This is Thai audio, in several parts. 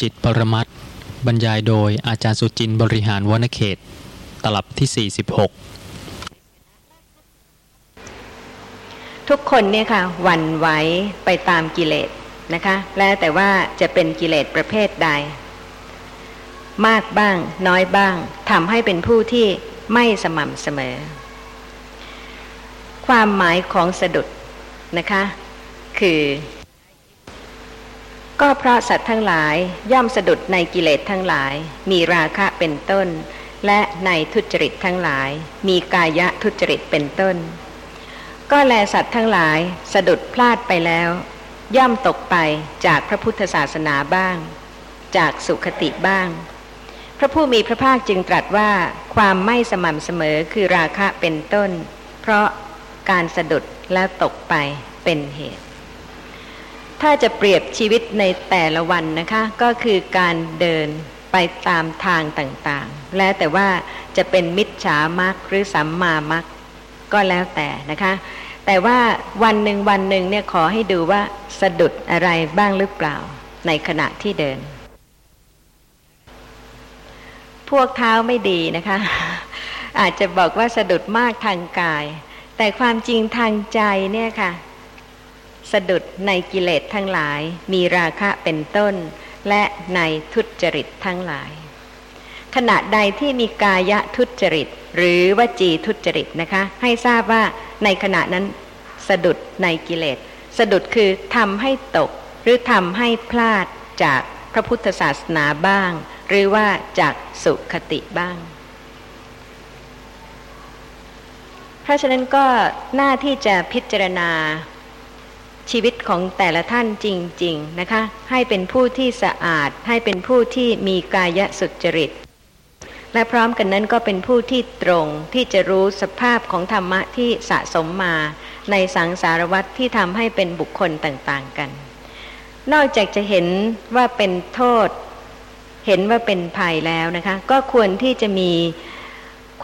จิตปรมัตบรรยายโดยอาจารย์สุจินบริหารวนเขต ตลับที่ 46 ทุกคนเนี่ยค่ะหวั่นไหวไปตามกิเลสนะคะ แล้วแต่ว่าจะเป็นกิเลสประเภทใด มากบ้างน้อยบ้างทำให้เป็นผู้ที่ไม่สม่ำเสมอ ความหมายของสะดุดนะคะ คือ ก็เพราะสัตว์ทั้งหลายย่อมสะดุดในกิเลสทั้งหลาย มีราคะเป็นต้น และในทุจริตทั้งหลาย มีกายะทุจริตเป็นต้น ก็แลสัตว์ทั้งหลายสะดุดพลาดไปแล้ว ย่อมตกไปจากพระพุทธศาสนาบ้าง จากสุขติบ้าง พระผู้มีพระภาคจึงตรัสว่าความไม่สม่ำเสมอคือราคะเป็นต้น เพราะการสะดุดแล้วตกไปเป็นเหตุ ถ้าจะเปรียบชีวิตในแต่ละวันนะคะ ก็คือการเดินไปตามทางต่างๆ แล้วแต่ว่าจะเป็นมิจฉามักหรือสัมมามักก็แล้วแต่นะคะ แต่ว่าวันหนึ่งวันหนึ่งเนี่ยขอให้ดูว่าสะดุดอะไรบ้างหรือเปล่าในขณะที่เดิน พวกเท้าไม่ดีนะคะ อาจจะบอกว่าสะดุดมากทางกาย แต่ความจริงทางใจเนี่ยค่ะ สะดุดในกิเลสทั้งหลาย มีราคะเป็นต้น และในทุจริตทั้งหลาย ขณะใดที่มีกายะทุจริต หรือวจีทุจริตนะคะ ให้ทราบว่าในขณะนั้นสะดุดในกิเลส สะดุดคือทำให้ตก หรือทำให้พลาดจากพระพุทธศาสนาบ้าง หรือว่าจากสุขติบ้าง เพราะฉะนั้นก็หน้าที่จะพิจารณา ชีวิตของแต่ละท่านจริง ๆ นะคะ ให้เป็นผู้ที่สะอาด ให้เป็นผู้ที่มีกายสุจริต และพร้อมกันนั้นก็เป็นผู้ที่ตรงที่จะรู้สภาพของธรรมะที่สะสมมา ในสังสารวัตรที่ทำให้เป็นบุคคลต่างๆกัน นอกจากจะเห็นว่าเป็นโทษ เห็นว่าเป็นภัยแล้วนะคะ ก็ควรที่จะมี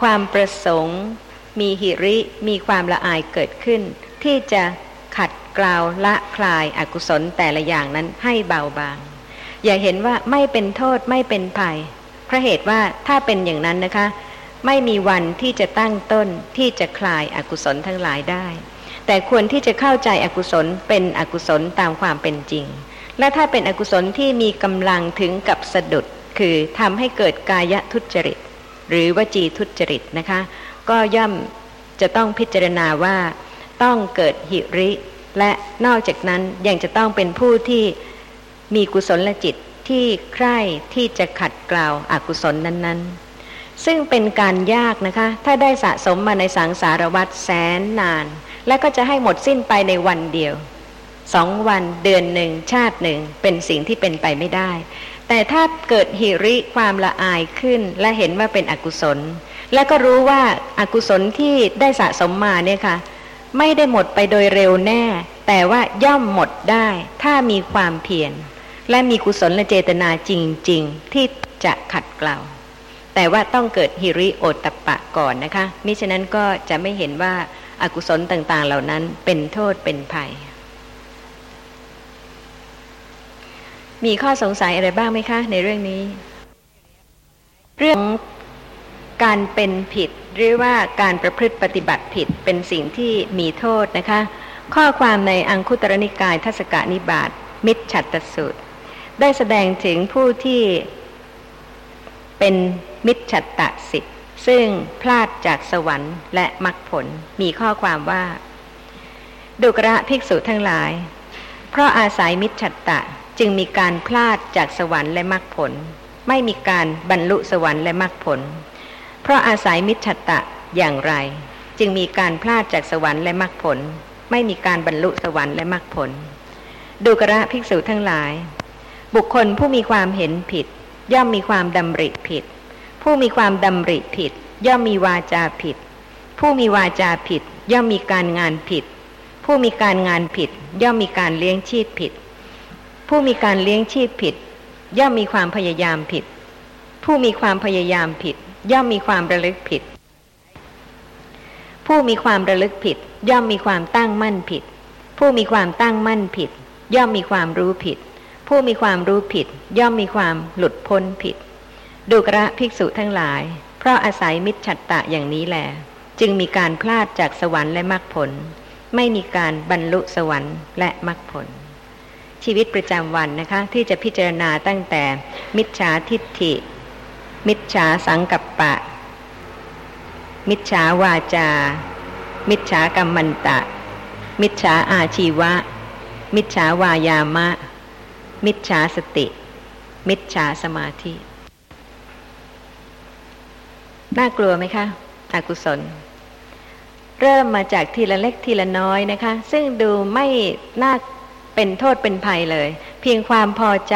ความประสงค์ มีหิริ มีความละอายเกิดขึ้น ที่จะ กล่าวละคลายอากุศลแต่ละอย่างนั้นให้เบาบาง อย่าเห็นว่าไม่เป็นโทษไม่เป็นภัยเพราะเหตุว่าถ้าเป็นอย่างนั้นนะคะ ไม่มีวันที่จะตั้งต้นที่จะคลายอากุศลทั้งหลายได้ แต่ควรที่จะเข้าใจอกุศลเป็นอกุศลตามความเป็นจริง และถ้าเป็นอกุศลที่มีกำลังถึงกับสะดุดคือทำให้เกิดกายทุจริต หรือวจีทุจริตนะคะ ก็ย่อมจะต้องพิจารณาว่าต้องเกิดหิริ และนอกจากนั้นยังจะต้องเป็นผู้ที่มีกุศลจิตที่ใคร่ที่จะขัดเกลาอากุศลนั้น ๆ ซึ่งเป็นการยากนะคะ ถ้าได้สะสมมาในสังสารวัตรแสนนาน และก็จะให้หมดสิ้นไปในวันเดียวสองวันเดือนหนึ่งชาติหนึ่งเป็นสิ่งที่เป็นไปไม่ได้ แต่ถ้าเกิดหิริความละอายขึ้น และเห็นว่าเป็นอกุศล และก็รู้ว่าอากุศลที่ได้สะสมมาเนี่ยค่ะ ไม่ได้หมดไปโดยเร็วแน่ แต่ว่าย่อมหมดได้ ถ้ามีความเพียรและมีกุศลและเจตนาจริง ๆ ที่จะขัดเกลาแต่ว่าต้องเกิดฮิริโอตปะก่อนนะคะ มิฉะนั้นก็จะไม่เห็นว่าอากุศลต่างๆ เหล่านั้นเป็นโทษเป็นภัย มีข้อสงสัยอะไรบ้างไหมคะ ในเรื่องนี้ เรื่อง การเป็นผิด หรือว่าการประพฤติปฏิบัติผิดเป็นสิ่งที่มีโทษนะคะ ข้อความในอังคุตรนิกายทัศกานิบาตมิจฉัตตสูตร ได้แสดงถึงผู้ที่เป็นมิจฉัตตสิทธิ์ซึ่งพลาดจากสวรรค์และมรรคผลมีข้อความว่า ดุกระภิกษุทั้งหลาย เพราะอาศัยมิจฉัตตะจึงมีการพลาดจากสวรรค์และมรรคผล ไม่มีการบรรลุสวรรค์และมรรคผล เพราะอาศัยมิจฉตะอย่างไร จึงมีการพลาดจากสวรรค์และมรรคผล ไม่มีการบรรลุสวรรค์และมรรคผล ดูกระภิกษุทั้งหลาย บุคคลผู้มีความเห็นผิด ย่อมมีความดำริผิด ผู้มีความดำริผิด ย่อมมีวาจาผิด ผู้มีวาจาผิด ย่อมมีการงานผิด ผู้มีการงานผิด ย่อมมีการเลี้ยงชีพผิด ผู้มีการเลี้ยงชีพผิด ย่อมมีความพยายามผิด ผู้มีความพยายามผิด ย่อมมีความระลึกผิด ผู้มีความระลึกผิด ย่อมมีความตั้งมั่นผิด ผู้มีความตั้งมั่นผิด ย่อมมีความรู้ผิด ผู้มีความรู้ผิด ย่อมมีความหลุดพ้นผิดดูกระภิกษุทั้งหลาย เพราะอาศัยมิจฉัตตะอย่างนี้แหละจึงมีการพลาดจากสวรรค์และมรรคผล ไม่มีการบรรลุสวรรค์และมรรคผล ชีวิตประจำวันนะคะ ที่จะพิจารณาตั้งแต่มิจฉาทิฏฐิ มิจฉาสังกัปปะ มิจฉาวาจา มิจฉากรรมันตะ มิจฉาอาชีวะ มิจฉาวายามะ มิจฉาสติ มิจฉาสมาธิ น่ากลัวไหมคะอกุศล เริ่มมาจากทีละเล็กทีละน้อยนะคะ ซึ่งดูไม่น่าเป็นโทษเป็นภัยเลย เพียงความพอใจ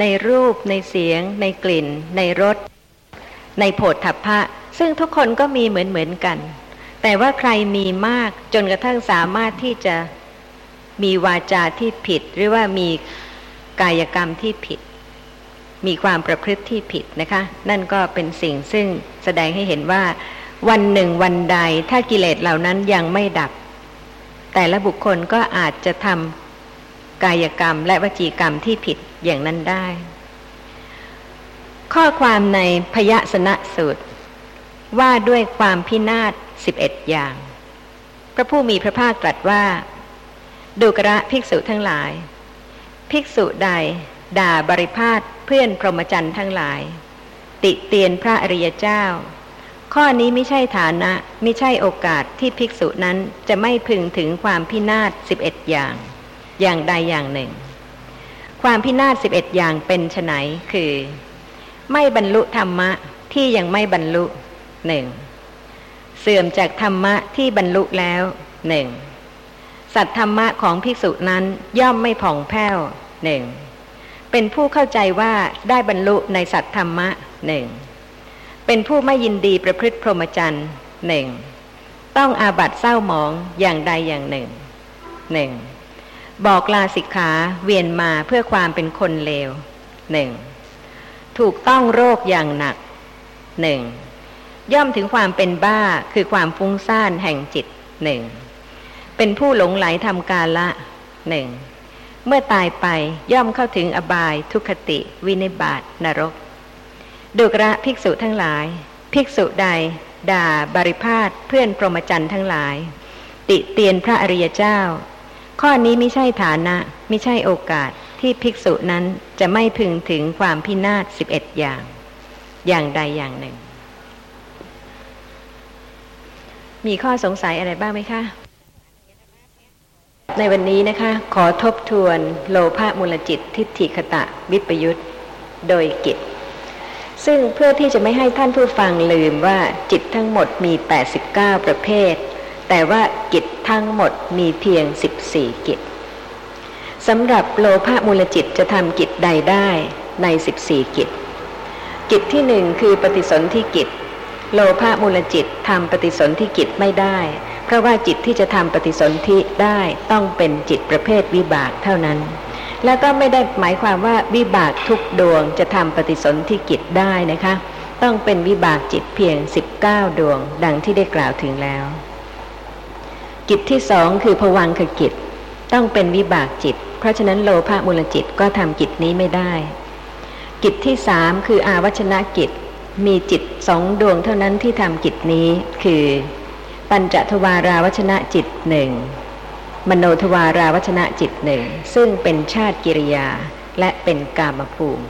ในรูปในเสียง ในกลิ่น ในรส ในโผฏฐัพพะ ซึ่งทุกคนก็มีเหมือนเหมือนกัน แต่ว่าใครมีมากจนกระทั่งสามารถที่จะมีวาจาที่ผิด หรือว่ามีกายกรรมที่ผิด มีความประพฤติที่ผิดนะคะ นั่นก็เป็นสิ่งซึ่งแสดงให้เห็นว่า วันหนึ่งวันใดถ้ากิเลสเหล่านั้นยังไม่ดับ แต่ละบุคคลก็อาจจะทำกายกรรมและวจีกรรมที่ผิดอย่างนั้นได้ ข้อความในพยสนะสูตร ว่าด้วยความพินาศสิบเอ็ดอย่าง พระผู้มีพระภาคตรัสว่า ดูกระภิกษุทั้งหลาย ภิกษุใด ด่าบริพาทเพื่อนพรหมจรรย์ทั้งหลาย ติเตียนพระอริยเจ้า ข้อนี้ไม่ใช่ฐานะไม่ใช่โอกาสที่ภิกษุนั้นจะไม่พึงถึงความพินาศสิบเอ็ดอย่าง อย่างใดอย่างหนึ่ง ความพินาศสิบเอ็ดอย่างเป็นไฉนคือ ไม่บรรลุธรรมะที่ยังไม่บรรลุหนึ่งเสื่อมจากธรรมะที่บรรลุแล้วหนึ่งสัตธรรมะของภิกษุนั้นย่อมไม่ผ่องแผ้วหนึ่งเป็นผู้เข้าใจว่าได้บรรลุในสัตธรรมะหนึ่งเป็นผู้ไม่ยินดีประพฤติพรหมจรรย์หนึ่งต้องอาบัตเศร้าหมองอย่างใดอย่างหนึ่งหนึ่งบอกลาสิกขาเวียนมาเพื่อความเป็นคนเลวหนึ่ง ถูกต้องโรคอย่างหนักหนึ่งย่อมถึงความเป็นบ้าคือความฟุ้งซ่านแห่งจิตหนึ่งเป็นผู้หลงไหลทำกาละหนึ่งเมื่อตายไปย่อมเข้าถึงอบายทุคติ วินิบาตนรก ดุกระภิกษุทั้งหลาย ภิกษุใด ด่าบริพาทเพื่อนพรหมจรรย์ทั้งหลาย ติเตียนพระอริยเจ้า ข้อนี้ไม่ใช่ฐานะไม่ใช่โอกาส ที่ภิกษุนั้นจะไม่พึงถึงความพินาศสิบเอ็ดอย่าง อย่างใดอย่างหนึ่ง มีข้อสงสัยอะไรบ้างไหมคะในวันนี้นะคะ ขอทบทวนโลภะมูลจิตทิฏฐิคตะวิปยุตโดยกิจ ซึ่งเพื่อที่จะไม่ให้ท่านผู้ฟังลืมว่าจิตทั้งหมดมี 89 ประเภท แต่ว่ากิจทั้งหมดมีเพียง 14 กิจ สำหรับโลภะมูลจิตจะทำกิจใดได้ใน 14 กิจ กิจที่หนึ่งคือปฏิสนธิกิจ โลภะมูลจิตทำปฏิสนธิกิจไม่ได้ เพราะว่าจิตที่จะทำปฏิสนธิได้ต้องเป็นจิตประเภทวิบากเท่านั้น แล้วก็ไม่ได้หมายความว่าวิบากทุกดวงจะทำปฏิสนธิกิจได้นะคะ ต้องเป็นวิบากจิตเพียง 19 ดวง ดังที่ได้กล่าวถึงแล้ว กิจที่สองคือผวังคกิจ ต้องเป็นวิบากจิต เพราะฉะนั้นโลภะมูลจิตก็ทำกิจนี้ไม่ได้ กิจที่สามคืออาวัชนะกิจ มีจิตสองดวงเท่านั้นที่ทำกิจนี้คือ ปัญจทวาราวัชนะจิตหนึ่งมโนทวาราวัชนะจิตหนึ่งซึ่งเป็นชาติกิริยาและเป็นกามภูมิ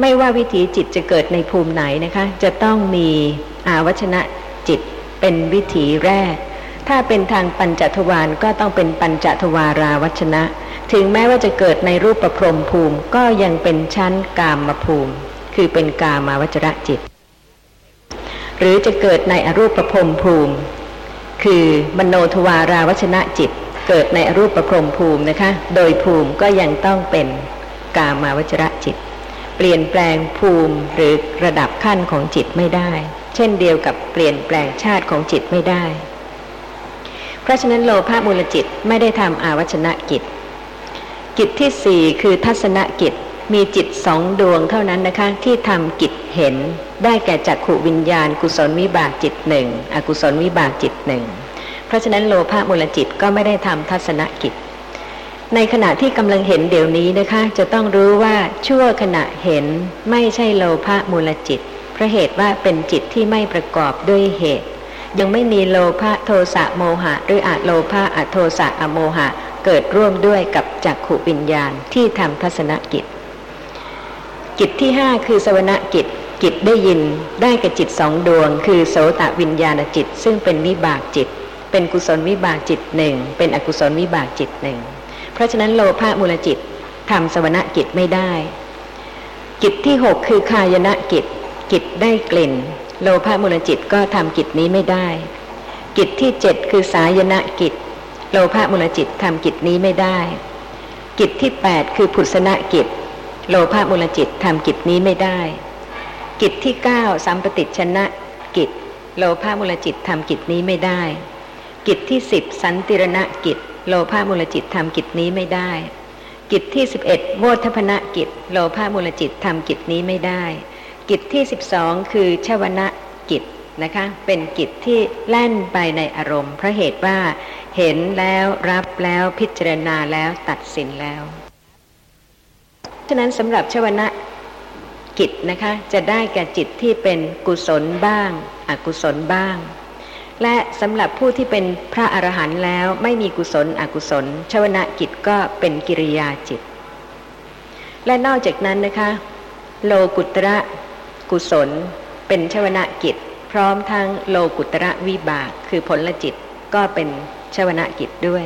ไม่ว่าวิถีจิตจะเกิดในภูมิไหนนะคะ จะต้องมีอาวัชนะจิตเป็นวิถีแรก ถ้าเป็นทางปัญจทวารก็ต้องเป็นปัญจทวาราวัชนะ ถึงแม้ว่าจะเกิดในรูปประพรมภูมิก็ยังเป็นชั้นกามภูมิ คือเป็นกามาวจระจิต หรือจะเกิดในอรูปประพรมภูมิ คือมโนทวาราวัชนะจิต เกิดในรูปประพรมภูมินะคะ โดยภูมิก็ยังต้องเป็นกามาวจระจิต เปลี่ยนแปลงภูมิหรือระดับขั้นของจิตไม่ได้ เช่นเดียวกับเปลี่ยนแปลงชาติของจิตไม่ได้ ราะฉะนั้นโลภะมูลจิตไม่ได้ทำอาวัชนะกิจ กิจที่สี่คือทัศนกิจมีจิตสองดวงเท่านั้นนะคะ ที่ทำกิจเห็น ได้แก่จักขวิญญาณ กุศลวิบากจิตหนึ่งอกุศลวิบากจิตหนึ่งเพราะฉะนั้นโลภะมูลจิตก็ไม่ได้ทำทัศนกิจ ในขณะที่กำลังเห็นเดี๋ยวนี้นะคะ จะต้องรู้ว่าชั่วขณะเห็นไม่ใช่โลภะมูลจิตเพราะเหตุว่าเป็นจิตที่ไม่ประกอบด้วยเหตุ ยังไม่มีโลภะโทสะโมหะ หรืออะโลภะอโทสะอโมหะ เกิดร่วมด้วยกับจักขุวิญญาณที่ทำทัศนกิจ กิจที่ห้าคือสวรกิจจิตได้ยินได้กับจิตสองดวง คือโสตวิญญาณจิต ซึ่งเป็นวิบากจิต เป็นกุศลวิบากจิตหนึ่งเป็นอกุศลวิบากจิตหนึ่งเพราะฉะนั้นโลภะมูลจิตทำสวรกิจไม่ได้ กิจที่หกคือคายนะกิจ กิจได้กลิ่น โลภะมูลจิตก็ทำกิจนี้ไม่ได้ กิจที่เจ็ดคือสายนะกิจ โลภะมูลจิตทำกิจนี้ไม่ได้ กิจที่แปดคือผุสนะกิจ โลภะมูลจิตทำกิจนี้ไม่ได้ กิจที่เก้าสัมปติชนะกิจ โลภามูลจิตทำกิจนี้ไม่ได้ กิจที่สิบสันติรณะกิจ โลภามูลจิตทำกิจนี้ไม่ได้ กิจที่สิบเอ็ดโวทพนะกิจ โลภามูลจิตทำกิจนี้ไม่ได้ กิจที่สิบสองคือชวนะกิจนะคะเป็นกิจที่แล่นไปในอารมณ์เพราะเหตุว่าเห็นแล้วรับแล้วพิจารณาแล้วตัดสินแล้วฉะนั้นสำหรับชวนะกิจนะคะจะได้แก่จิตที่เป็นกุศลบ้าง อกุศลบ้าง และสำหรับผู้ที่เป็นพระอรหันต์แล้วไม่มีกุศลอกุศล ชวนะกิจก็เป็นกิริยาจิต และนอกจากนั้นนะคะ โลกุตระ กุศล เป็นชวนะกิจ พร้อมทั้งโลกุตระวิบาก คือผลลจิตก็เป็นชวนะกิจด้วย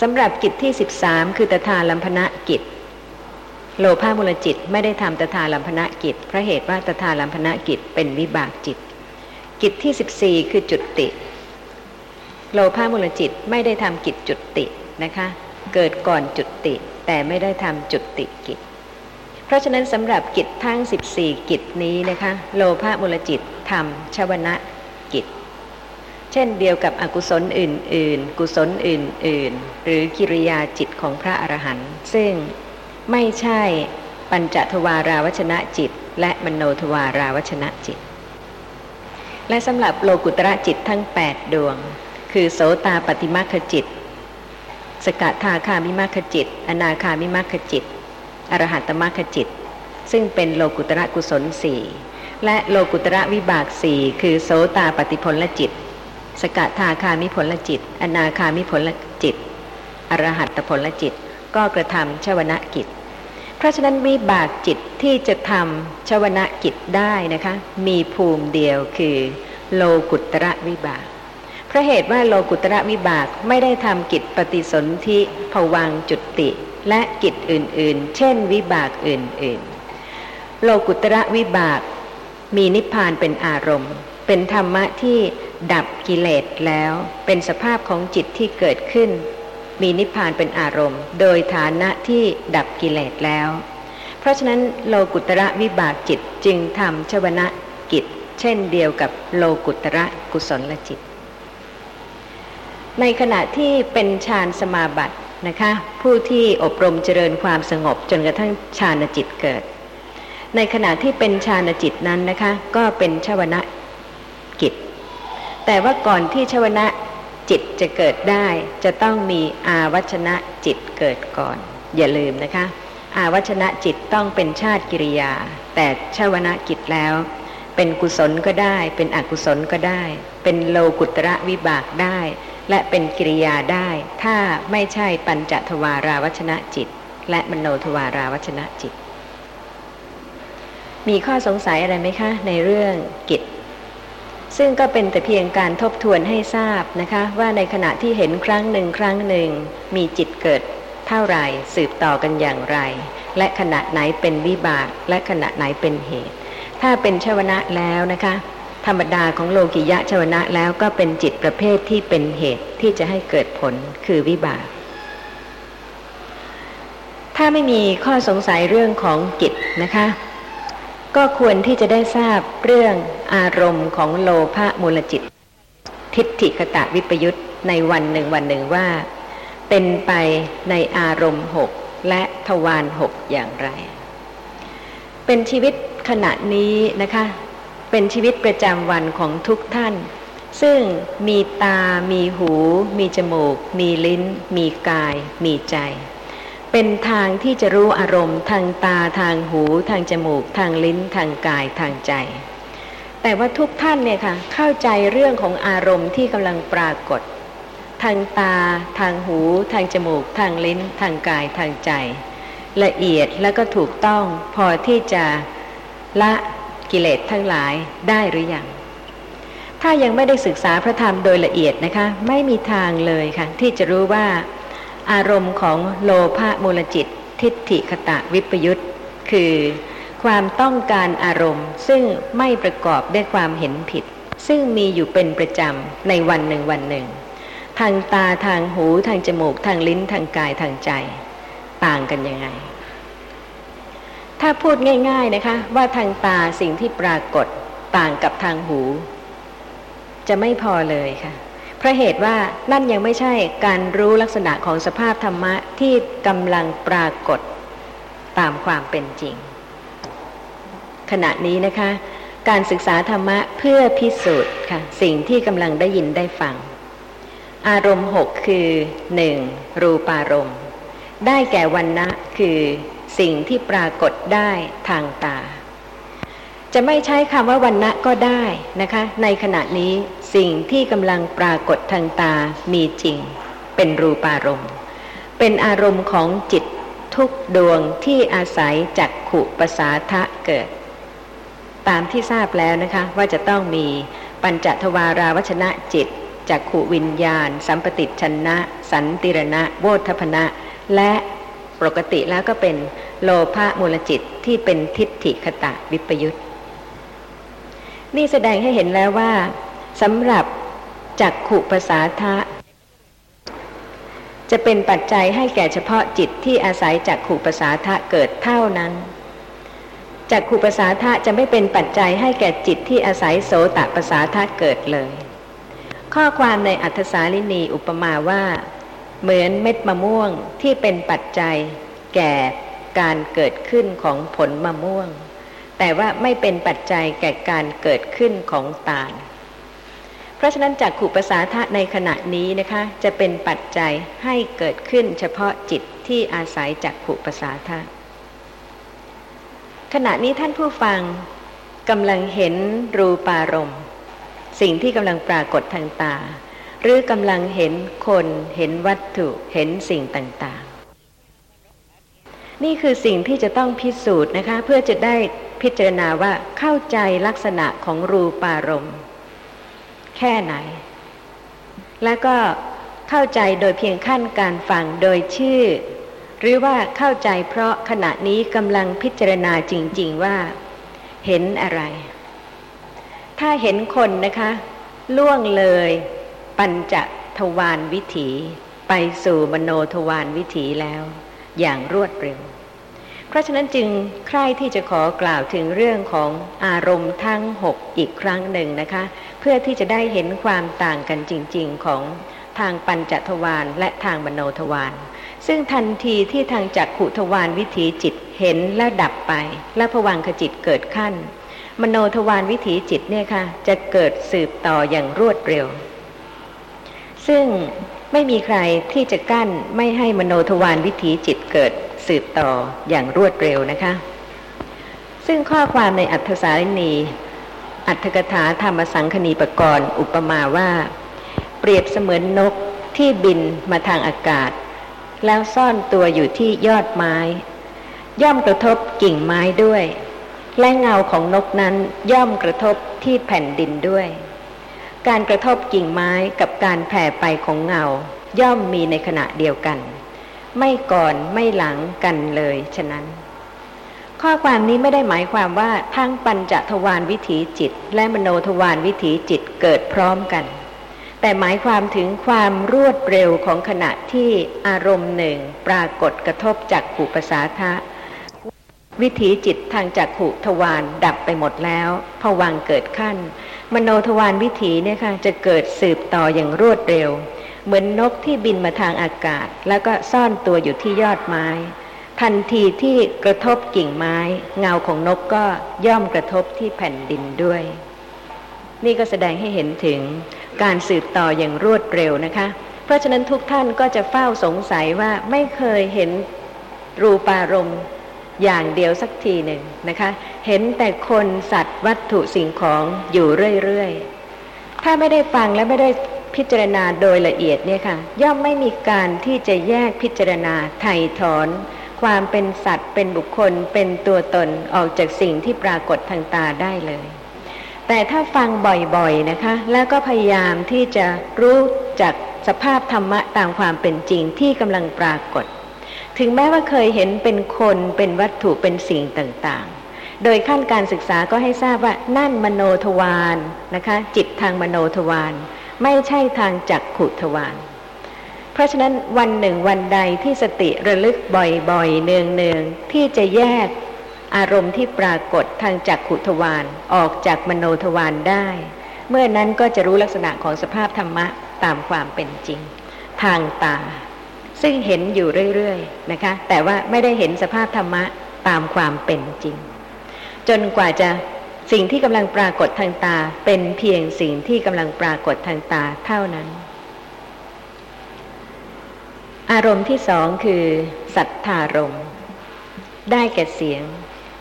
สำหรับกิจที่ 13 คือตถาลัมพนะกิจ โลภามูลจิตไม่ได้ทำตถาลัมพนกิจเพราะเหตุว่าตถาลัมพนกิจเป็นวิบากจิต กิจที่สิบสี่คือจุดติ โลภามูลจิตไม่ได้ทำกิจจุดตินะคะ เกิดก่อนจุดติ แต่ไม่ได้ทำจุดติกิจ เพราะฉะนั้นสำหรับกิจทั้ง 14 กิจนี้นะคะ โลภามูลจิตทำชวนะกิจ เช่นเดียวกับอกุศลอื่น ๆ กุศลอื่น ๆ หรือกิริยาจิตของพระอรหันต์ซึ่งไม่ใช่ปัญจทวาราวชนะจิต และมโนทวาราวชนะจิต และสำหรับโลกุตระจิตทั้ง 8 ดวง คือโสตาปฏิมาคจิต สกทาคามิมาคจิต อนาคามิมาคจิต อรหัตมาคจิต ซึ่งเป็นโลกุตระกุศลสี่และโลกุตระวิบากสี่คือโสตาปฏิพลจิต สกทาคามิผลจิต อนาคามิผลจิต อรหัตผลจิต ก็กระทำชวนะกิจ เพราะฉะนั้นวิบากจิตที่จะทำชวนะกิจได้นะคะ มีภูมิเดียวคือโลกุตระวิบาก เพราะเหตุว่าโลกุตระวิบากไม่ได้ทำกิจปฏิสนธิผวังจุติ และกิจอื่นๆ เช่นวิบากอื่นๆ โลกุตระวิบาก มีนิพพานเป็นอารมณ์ เป็นธรรมะที่ดับกิเลสแล้ว เป็นสภาพของจิตที่เกิดขึ้น มีนิพพานเป็นอารมณ์ โดยฐานะที่ดับกิเลสแล้ว เพราะฉะนั้นโลกุตระวิบากจิตจึงทำชวนะกิจ เช่นเดียวกับโลกุตระกุศลจิต ในขณะที่เป็นฌานสมาบัติ นะคะ ผู้ที่อบรมเจริญความสงบจนกระทั่งฌานจิตเกิด ในขณะที่เป็นฌานจิตนั้นนะคะ ก็เป็นชวนะกิจ แต่ว่าก่อนที่ชวนะจิตจะเกิดได้ จะต้องมีอาวัชนะจิตเกิดก่อน อย่าลืมนะคะ อาวัชนะจิตต้องเป็นชาติกิริยา แต่ชาวนะจิตแล้ว เป็นกุศลก็ได้ เป็นอกุศลก็ได้ เป็นโลกุตระวิบากได้ และเป็นกิริยาได้ ถ้าไม่ใช่ปัญจทวาราวัชนะจิต และมโนทวาราวัชนะจิต มีข้อสงสัยอะไรไหมคะ ในเรื่องกิจ ซึ่งก็เป็นแต่เพียงการทบทวนให้ทราบนะคะ ว่าในขณะที่เห็นครั้งหนึ่งครั้งหนึ่ง มีจิตเกิดเท่าไรสืบต่อกันอย่างไร และขณะไหนเป็นวิบาก และขณะไหนเป็นเหตุ ถ้าเป็นชวนะแล้วนะคะ ธรรมดาของโลกิยะชวนะแล้วก็เป็นจิตประเภทที่เป็นเหตุที่จะให้เกิดผลคือวิบาก ถ้าไม่มีข้อสงสัยเรื่องของจิตนะคะ ก็ควรที่จะได้ทราบเรื่องอารมณ์ของโลภะมูลจิต ทิฏฐิคตะวิปยุตในวันหนึ่งวันหนึ่งว่า เป็นไปในอารมณ์หกและทวารหกอย่างไร เป็นชีวิตขณะนี้นะคะ เป็นชีวิตประจำวันของทุกท่าน ซึ่งมีตา มีหู มีจมูก มีลิ้น มีกาย มีใจ เป็นทางที่จะรู้อารมณ์ทางตาทางหู ทางจมูก ทางลิ้น ทางกาย ทางใจ แต่ว่าทุกท่านเนี่ยค่ะเข้าใจเรื่องของอารมณ์ที่กำลังปรากฏ ทางตา ทางหู ทางจมูก ทางลิ้น ทางกาย ทางใจ ละเอียดแล้วก็ถูกต้องพอที่จะละ กิเลสทั้งหลายได้หรือยังถ้ายังไม่ได้ศึกษาพระธรรมโดยละเอียดนะคะ ไม่มีทางเลยค่ะ ที่จะรู้ว่าอารมณ์ของโลภะมูลจิต ทิฏฐิคตะวิปยุตคือความต้องการอารมณ์ ซึ่งไม่ประกอบด้วยความเห็นผิด ซึ่งมีอยู่เป็นประจำในวันหนึ่งวันหนึ่ง ทางตาทางหูทางจมูกทางลิ้นทางกายทางใจ ต่างกันยังไง ถ้าพูดง่าย ๆนะคะ ว่าทางตาสิ่งที่ปรากฏต่างกับทางหู จะไม่พอเลยค่ะเพราะเหตุว่านั่นยังไม่ใช่การรู้ลักษณะของสภาพธรรมะที่กำลังปรากฏตามความเป็นจริง ขณะนี้นะคะ การศึกษาธรรมะเพื่อพิสูจน์ค่ะ สิ่งที่กำลังได้ยินได้ฟัง อารมณ์หกคือหนึ่งรูปารมณ์ ได้แก่วันนะคือ สิ่งที่ปรากฏได้ทางตา จะไม่ใช้คำว่าวันณะก็ได้นะคะ ในขณะนี้สิ่งที่กำลังปรากฏทางตามีจริง เป็นรูปารมณ์ เป็นอารมณ์ของจิตทุกดวงที่อาศัยจักขุปสาทะเกิด ตามที่ทราบแล้วนะคะ ว่าจะต้องมีปัญจทวาราวชนะจิตจักขุวิญญาณ สัมปติชนะ สันติรณะ โวทพนะ และปกติแล้วก็เป็น โลภะมูลจิตที่เป็นทิฏฐิคตะวิปยุตนี่แสดงให้เห็นแล้วว่าสำหรับจักขุภาษาทะ จะเป็นปัจจัยให้แก่เฉพาะจิตที่อาศัยจักขุภาษาทะเกิดเท่านั้นจักขุภาษาทะจะไม่เป็นปัจจัยให้แก่จิตที่อาศัยโสตภาษาทะเกิดเลย ข้อความในอัธสาลินีอุปมาว่า เหมือนเม็ดมะม่วงที่เป็นปัจจัย แก่ การเกิดขึ้นของผลมะม่วง แต่ว่าไม่เป็นปัจจัยแก่การเกิดขึ้นของตาล เพราะฉะนั้นจากขุปสาษาทะในขณะนี้นะคะ จะเป็นปัจจัยให้เกิดขึ้นเฉพาะจิตที่อาศัยจากขุปสาษาทะขณะนี้ท่านผู้ฟังกำลังเห็นรูปารมณ์สิ่งที่กำลังปรากฏทางตา หรือกำลังเห็นคนเห็นวัตถุเห็นสิ่งต่าง นี่คือสิ่งที่จะต้องพิสูจน์นะคะ เพื่อจะได้พิจารณาว่าเข้าใจลักษณะของรูปารมณ์แค่ไหน แล้วก็เข้าใจโดยเพียงขั้นการฟังโดยชื่อ หรือว่าเข้าใจเพราะขณะนี้กำลังพิจารณาจริง ๆว่า เห็นอะไร ถ้าเห็นคนนะคะ ล่วงเลย ปัญจทวารวิถี ไปสู่มโนทวารวิถีแล้ว อย่างรวดเร็ว ราะฉะนั้นจึงใคร่ที่จะขอกล่าวถึงเรื่องของอารมณ์ทั้งหกอีกครั้งหนึ่งนะคะ เพื่อที่จะได้เห็นความต่างกันจริง ๆ ของทางปัญจทวารและทางมโนทวารซึ่งทันทีที่ทางจักขุทวารวิถีจิตเห็นแล้วดับไป และผวังขจิตเกิดขั้น มโนทวารวิถีจิตเนี่ยค่ะ จะเกิดสืบต่ออย่างรวดเร็ว ซึ่งไม่มีใครที่จะกั้นไม่ให้มโนทวารวิถีจิตเกิด สืบต่ออย่างรวดเร็วนะคะ ซึ่งข้อความในอัธสารินีอัธกถาธรรมสังคณีปกรณ์ อุปมาว่า เปรียบเสมือนนกที่บินมาทางอากาศ แล้วซ่อนตัวอยู่ที่ยอดไม้ ย่อมกระทบกิ่งไม้ด้วย และเงาของนกนั้นย่อมกระทบที่แผ่นดินด้วย การกระทบกิ่งไม้กับการแผ่ไปของเงาย่อมมีในขณะเดียวกัน ไม่ก่อนไม่หลังกันเลยฉะนั้น ข้อความนี้ไม่ได้หมายความว่าทั้งปัญจทวารวิถีจิต และมโนทวารวิถีจิตเกิดพร้อมกัน แต่หมายความถึงความรวดเร็วของขณะที่อารมณ์หนึ่งปรากฏกระทบจากขูปสาทะวิถีจิตทางจากขุทวารดับไปหมดแล้วผวังเกิดขั้น มโนทวารวิถีเนี่ยค่ะจะเกิดสืบต่ออย่างรวดเร็ว เหมือนนกที่บินมาทางอากาศ แล้วก็ซ่อนตัวอยู่ที่ยอดไม้ ทันทีที่กระทบกิ่งไม้ เงาของนกก็ย่อมกระทบที่แผ่นดินด้วย นี่ก็แสดงให้เห็นถึงการสืบต่ออย่างรวดเร็วนะคะ เพราะฉะนั้นทุกท่านก็จะเฝ้าสงสัยว่าไม่เคยเห็นรูปารมณ์อย่างเดียวสักทีหนึ่งนะคะ เห็นแต่คนสัตว์วัตถุสิ่งของอยู่เรื่อยๆ ถ้าไม่ได้ฟังและไม่ได้ พิจารณาโดยละเอียดเนี่ยค่ะ ย่อมไม่มีการที่จะแยกพิจารณาไถ่ถอน ความเป็นสัตว์เป็นบุคคลเป็นตัวตนออกจากสิ่งที่ปรากฏทางตาได้เลย แต่ถ้าฟังบ่อยๆนะคะ แล้วก็พยายามที่จะรู้จักสภาพธรรมะตามความเป็นจริงที่กำลังปรากฏ ถึงแม้ว่าเคยเห็นเป็นคนเป็นวัตถุเป็นสิ่งต่างๆ โดยขั้นการศึกษาก็ให้ทราบว่านั่นมโนทวารนะคะ จิตทางมโนทวาร ไม่ใช่ทางจักขุทวารเพราะฉะนั้นวันหนึ่งวันใดที่สติระลึกบ่อยๆ เนืองๆ ที่จะแยกอารมณ์ที่ปรากฏทางจักขุทวารออกจากมโนทวารได้ เมื่อนั้นก็จะรู้ลักษณะของสภาพธรรมะตามความเป็นจริง ทางตา ซึ่งเห็นอยู่เรื่อยๆนะคะ แต่ว่าไม่ได้เห็นสภาพธรรมะตามความเป็นจริง จนกว่าจะ สิ่งที่กำลังปรากฏทางตาเป็นเพียงสิ่งที่กำลังปรากฏทางตาเท่านั้น อารมณ์ที่สองคือ สัทธารมได้แก่เสียง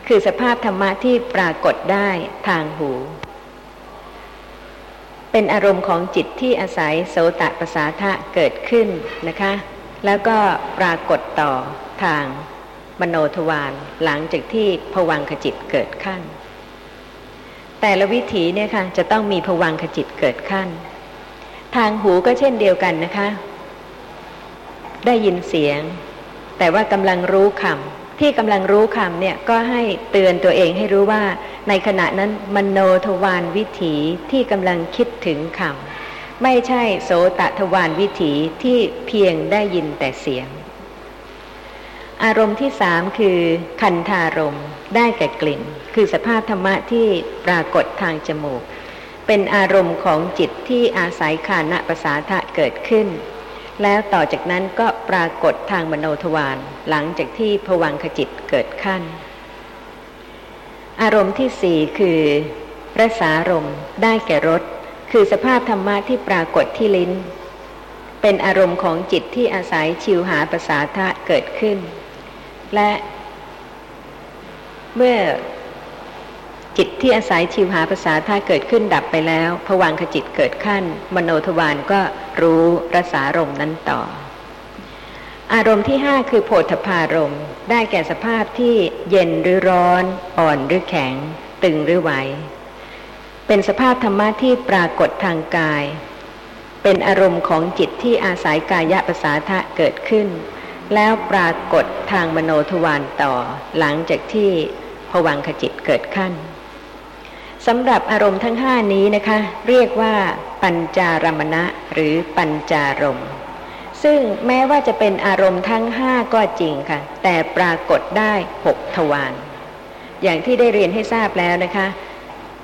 คือสภาพธรรมะที่ปรากฏได้ทางหู เป็นอารมณ์ของจิตที่อาศัยโสตประสาทะเกิดขึ้นนะคะ แล้วก็ปรากฏต่อทางมโนทวารหลังจากที่ผวังขจิตเกิดขั้น แต่ละวิถีเนี่ยค่ะจะต้องมีผวังขจิตเกิดขั้น ทางหูก็เช่นเดียวกันนะคะ ได้ยินเสียง แต่ว่ากำลังรู้คำที่กำลังรู้คำเนี่ยก็ให้เตือนตัวเองให้รู้ว่า ในขณะนั้นมโนทวารวิถีที่กำลังคิดถึงคำไม่ใช่โสตทวารวิถีที่เพียงได้ยินแต่เสียง อารมณ์ที่สามคือคันธารมณ์ ได้แก่กลิ่น คือสภาพธรรมะที่ปรากฏทางจมูก เป็นอารมณ์ของจิตที่อาศัยคานะประสาทะเกิดขึ้น แล้วต่อจากนั้นก็ปรากฏทางมโนทวารหลังจากที่ผวังขจิตเกิดขั้น อารมณ์ที่สี่คือรสารมได้แก่รสคือสภาพธรรมะที่ปรากฏที่ลิ้น เป็นอารมณ์ของจิตที่อาศัยชิวหาประสาทะเกิดขึ้น และ เมื่อจิตที่อาศัยชิวหาภาษาท่าเกิดขึ้นดับไปแล้วผวังขจิตเกิดขั้น มโนทวารก็รู้รสารมนั้นต่อ อารมณ์ที่ห้าคือโพธพารมได้แก่สภาพที่เย็นหรือร้อน อ่อนหรือแข็ง ตึงหรือไหว เป็นสภาพธรรมะที่ปรากฏทางกาย เป็นอารมณ์ของจิตที่อาศัยกายะภาษาทะเกิดขึ้น แล้วปรากฏทางมโนทวารต่อ หลังจากที่ วังขจิตเกิดขั้นสำหรับอารมณ์ทั้งห้านี้นะคะ เรียกว่าปัญจารมณะหรือปัญจารมซึ่งแม้ว่าจะเป็นอารมณ์ทั้งห้าก็จริงค่ะ แต่ปรากฏได้หกทวารอย่างที่ได้เรียนให้ทราบแล้วนะคะ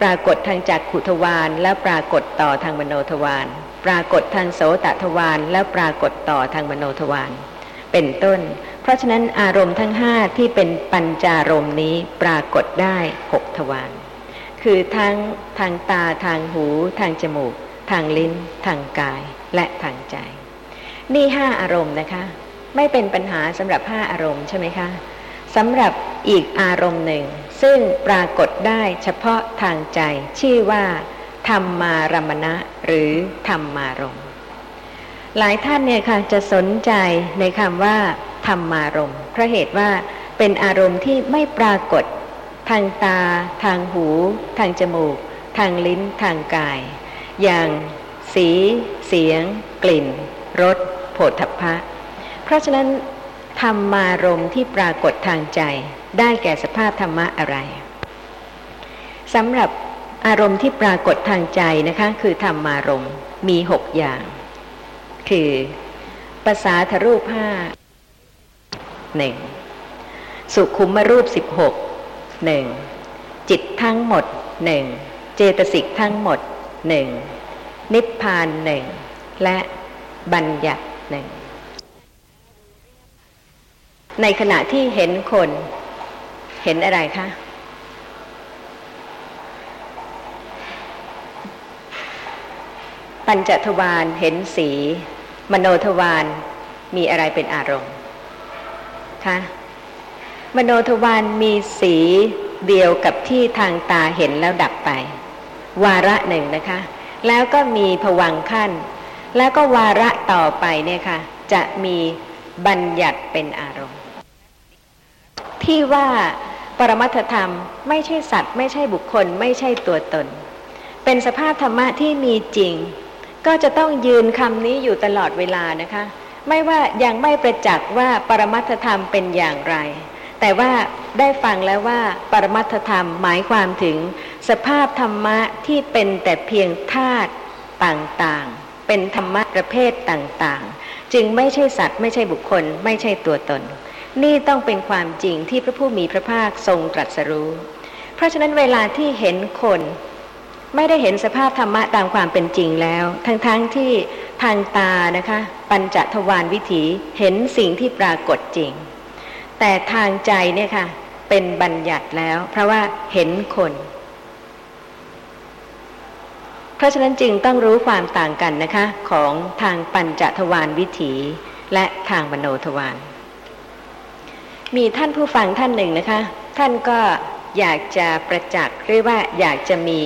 ปรากฏทางจักขุทวารแล้วปรากฏต่อทางมโนทวารปรากฏทางโสตทวารแล้วปรากฏต่อทางมโนทวารเป็นต้น เพราะฉะนั้นอารมณ์ทั้งห้าที่เป็นปัญจารมณ์นี้ปรากฏได้หกทวารคือทั้งทางตาทางหู ทางจมูก ทางลิ้น ทางกายและทางใจ นี่ห้าอารมณ์นะคะ ไม่เป็นปัญหาสำหรับห้าอารมณ์ใช่ไหมคะสำหรับอีกอารมณ์หนึ่ง ซึ่งปรากฏได้เฉพาะทางใจ ชื่อว่า ธรรมารมณะหรือธรรมารม หลายท่านเนี่ยค่ะจะสนใจในคำว่าธรรมารมเพราะเหตุว่าเป็นอารมณ์ที่ไม่ปรากฏ ทางตา ทางหู ทางจมูก ทางลิ้นทางกาย อย่างสี เสียง กลิ่นรสโผฏฐัพพะเพราะฉะนั้นธรรมารมที่ปรากฏทางใจ ได้แก่สภาพธรรมะอะไรสำหรับอารมณ์ที่ปรากฏทางใจนะคะ คือธรรมารมมีหกอย่าง คือภาษาทรูปห้าหนึ่งสุขุมรูปสิบหกหนึ่งจิตทั้งหมดหนึ่งเจตสิกทั้งหมดหนึ่งนิพพานหนึ่งและบัญญัติหนึ่งในขณะที่เห็นคน เห็นอะไรคะ ปัญจทวารเห็นสี มโนทวารมีอะไรเป็นอารมณ์คะมโนทวารมีสีเดียวกับที่ทางตาเห็นแล้วดับไป วาระหนึ่งนะคะ แล้วก็มีผวังขั้น แล้วก็วาระต่อไปเนี่ยค่ะ จะมีบัญญัติเป็นอารมณ์ ที่ว่าปรมัตธรรมไม่ใช่สัตว์ ไม่ใช่บุคคล ไม่ใช่ตัวตน เป็นสภาพธรรมะที่มีจริง ก็จะต้องยืนคำนี้อยู่ตลอดเวลานะคะ ไม่ว่ายังไม่ประจักษ์ว่าปรมัตธรรมเป็นอย่างไร แต่ว่าได้ฟังแล้วว่าปรมัตธรรมหมายความถึง สภาพธรรมะที่เป็นแต่เพียงธาตุต่างๆ เป็นธรรมะประเภทต่างๆ จึงไม่ใช่สัตว์ไม่ใช่บุคคล ไม่ใช่ตัวตน นี่ต้องเป็นความจริงที่พระผู้มีพระภาคทรงตรัสรู้ เพราะฉะนั้นเวลาที่เห็นคน ไม่ได้เห็นสภาพธรรมะตามความเป็นจริงแล้ว ทั้งๆทที่ทางตานะคะ ปัญจทวารวิถีเห็นสิ่งที่ปรากฏจริง แต่ทางใจเนี่ยค่ะ เป็นบัญญัติแล้ว เพราะว่าเห็นคน เพราะฉะนั้นจึงต้องรู้ความต่างกันนะคะ ของทางปัญจทวารวิถีและทางมโนทวารมีท่านผู้ฟังท่านหนึ่งนะคะ ท่านก็อยากจะประจักษ์หรือว่าอยากจะมี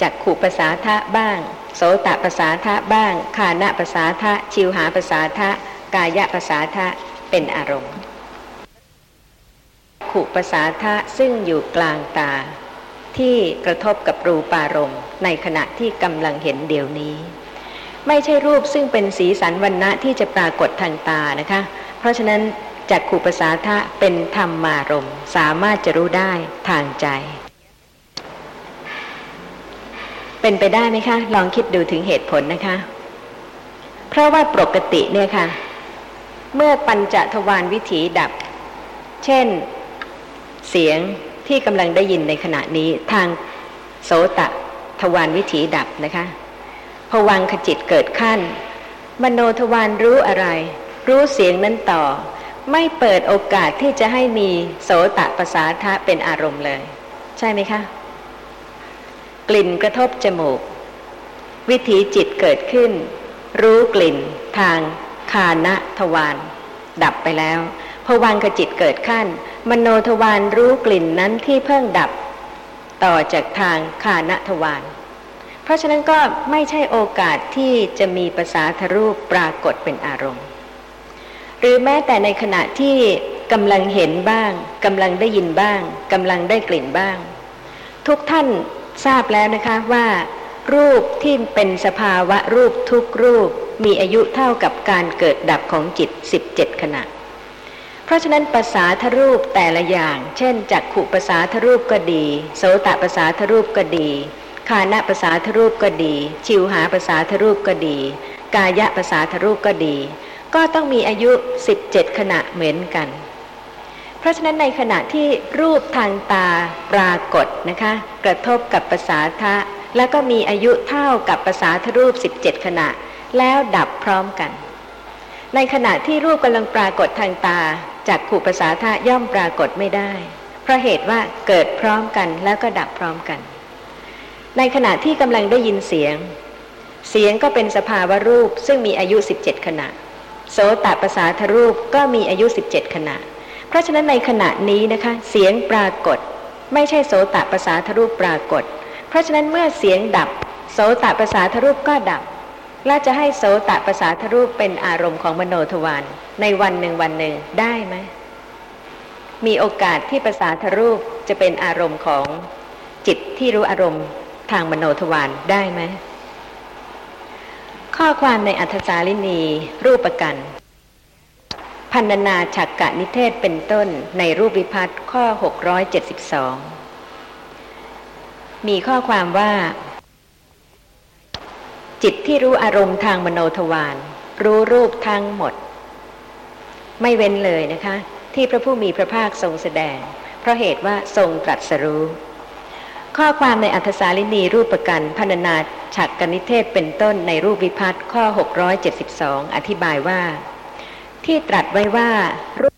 จักขู่ภาษาทะบ้าง โสตภาษาทะบ้างคานะภาษาทะชิวหาภาษาทะกายะภาษาทะเป็นอารมณ์ขู่ภาษาทะซึ่งอยู่กลางตา ที่กระทบกับรูปารมณ์ ในขณะที่กำลังเห็นเดี๋ยวนี้ ไม่ใช่รูปซึ่งเป็นสีสันวันณะที่จะปรากฏทางตานะคะ เพราะฉะนั้นจักขู่ภาษาทะเป็นธรรมารมสามารถจะรู้ได้ทางใจ เป็นไปได้ไหมคะ ลองคิดดูถึงเหตุผลนะคะ เพราะว่าปกติเนี่ยค่ะ เมื่อปัญจทวารวิถีดับ เช่น เสียงที่กำลังได้ยินในขณะนี้ทางโสตะทวารวิถีดับนะคะพวังขจิตเกิดขั้น มโนทวารรู้อะไร รู้เสียงนั้นต่อ ไม่เปิดโอกาสที่จะให้มีโสตะภาษาทะเป็นอารมณ์เลย ใช่ไหมคะ กลิ่นกระทบจมูก วิถีจิตเกิดขึ้น รู้กลิ่น ทางคานะทวารดับไปแล้วพวังขจิตเกิดขั้น มโนทวารรู้กลิ่นนั้นที่เพิ่งดับ ต่อจากทางคานะทวารเพราะฉะนั้นก็ไม่ใช่โอกาสที่จะมีภาษาทรูปปรากฏเป็นอารมณ์ หรือแม้แต่ในขณะที่กำลังเห็นบ้างกำลังได้ยินบ้างกำลังได้กลิ่นบ้าง ทุกท่าน ทราบแล้วนะคะว่า รูปที่เป็นสภาวะรูปทุกรูปมีอายุเท่ากับการเกิดดับของจิต 17 ขณะ เพราะฉะนั้นภาษาทรูปแต่ละอย่าง เช่นจักขุภาษาทรูปก็ดี โสตภาษาทรูปก็ดีคานะภาษาทรูปก็ดี ชิวหาภาษาทรูปก็ดี กายะภาษาทรูปก็ดี ก็ต้องมีอายุ 17 ขณะเหมือนกัน เพราะฉะนั้นในขณะที่รูปทางตาปรากฏนะคะ กระทบกับภาษาทะ แล้วก็มีอายุเท่ากับภาษาทรูป 17 ขณะ แล้วดับพร้อมกัน ในขณะที่รูปกำลังปรากฏทางตาจากขู่ภาษาทะย่อมปรากฏไม่ได้ เพราะเหตุว่าเกิดพร้อมกันแล้วก็ดับพร้อมกัน ในขณะที่กำลังได้ยินเสียง เสียงก็เป็นสภาวะรูปซึ่งมีอายุ 17 ขณะ โสตประสาทรูปก็มีอายุ 17 ขณะ เพราะฉะนั้นในขณะนี้นะคะเสียงปรากฏ ไม่ใช่โสตประสาทรูปปรากฏ เพราะฉะนั้นเมื่อเสียงดับ โสตประสาทรูปก็ดับและจะให้โสตประสาทรูปเป็นอารมณ์ของมโนทวารในวันหนึ่งวันหนึ่งได้ไหมมีโอกาสที่ประสาทรูปจะเป็นอารมณ์ของจิตที่รู้อารมณ์ทางมโนทวารได้ไหมข้อความในอัธสาลินีรูปกัน พันนาฉักกะนิเทศเป็นต้นในรูปวิพัฒน์ข้อ 672 มีข้อความว่า จิตที่รู้อารมณ์ทางมโนทวารรู้รูปทั้งหมด ไม่เว้นเลยนะคะ ที่พระผู้มีพระภาคทรงแสดง เพราะเหตุว่าทรงตรัสรู้ ข้อความในอัธสาลินีรูปประกันพันนาฉักกนิเทศเป็นต้นในรูปวิพัฒน์ข้อ 672 อธิบายว่า ที่ตรัสไว้ว่า รู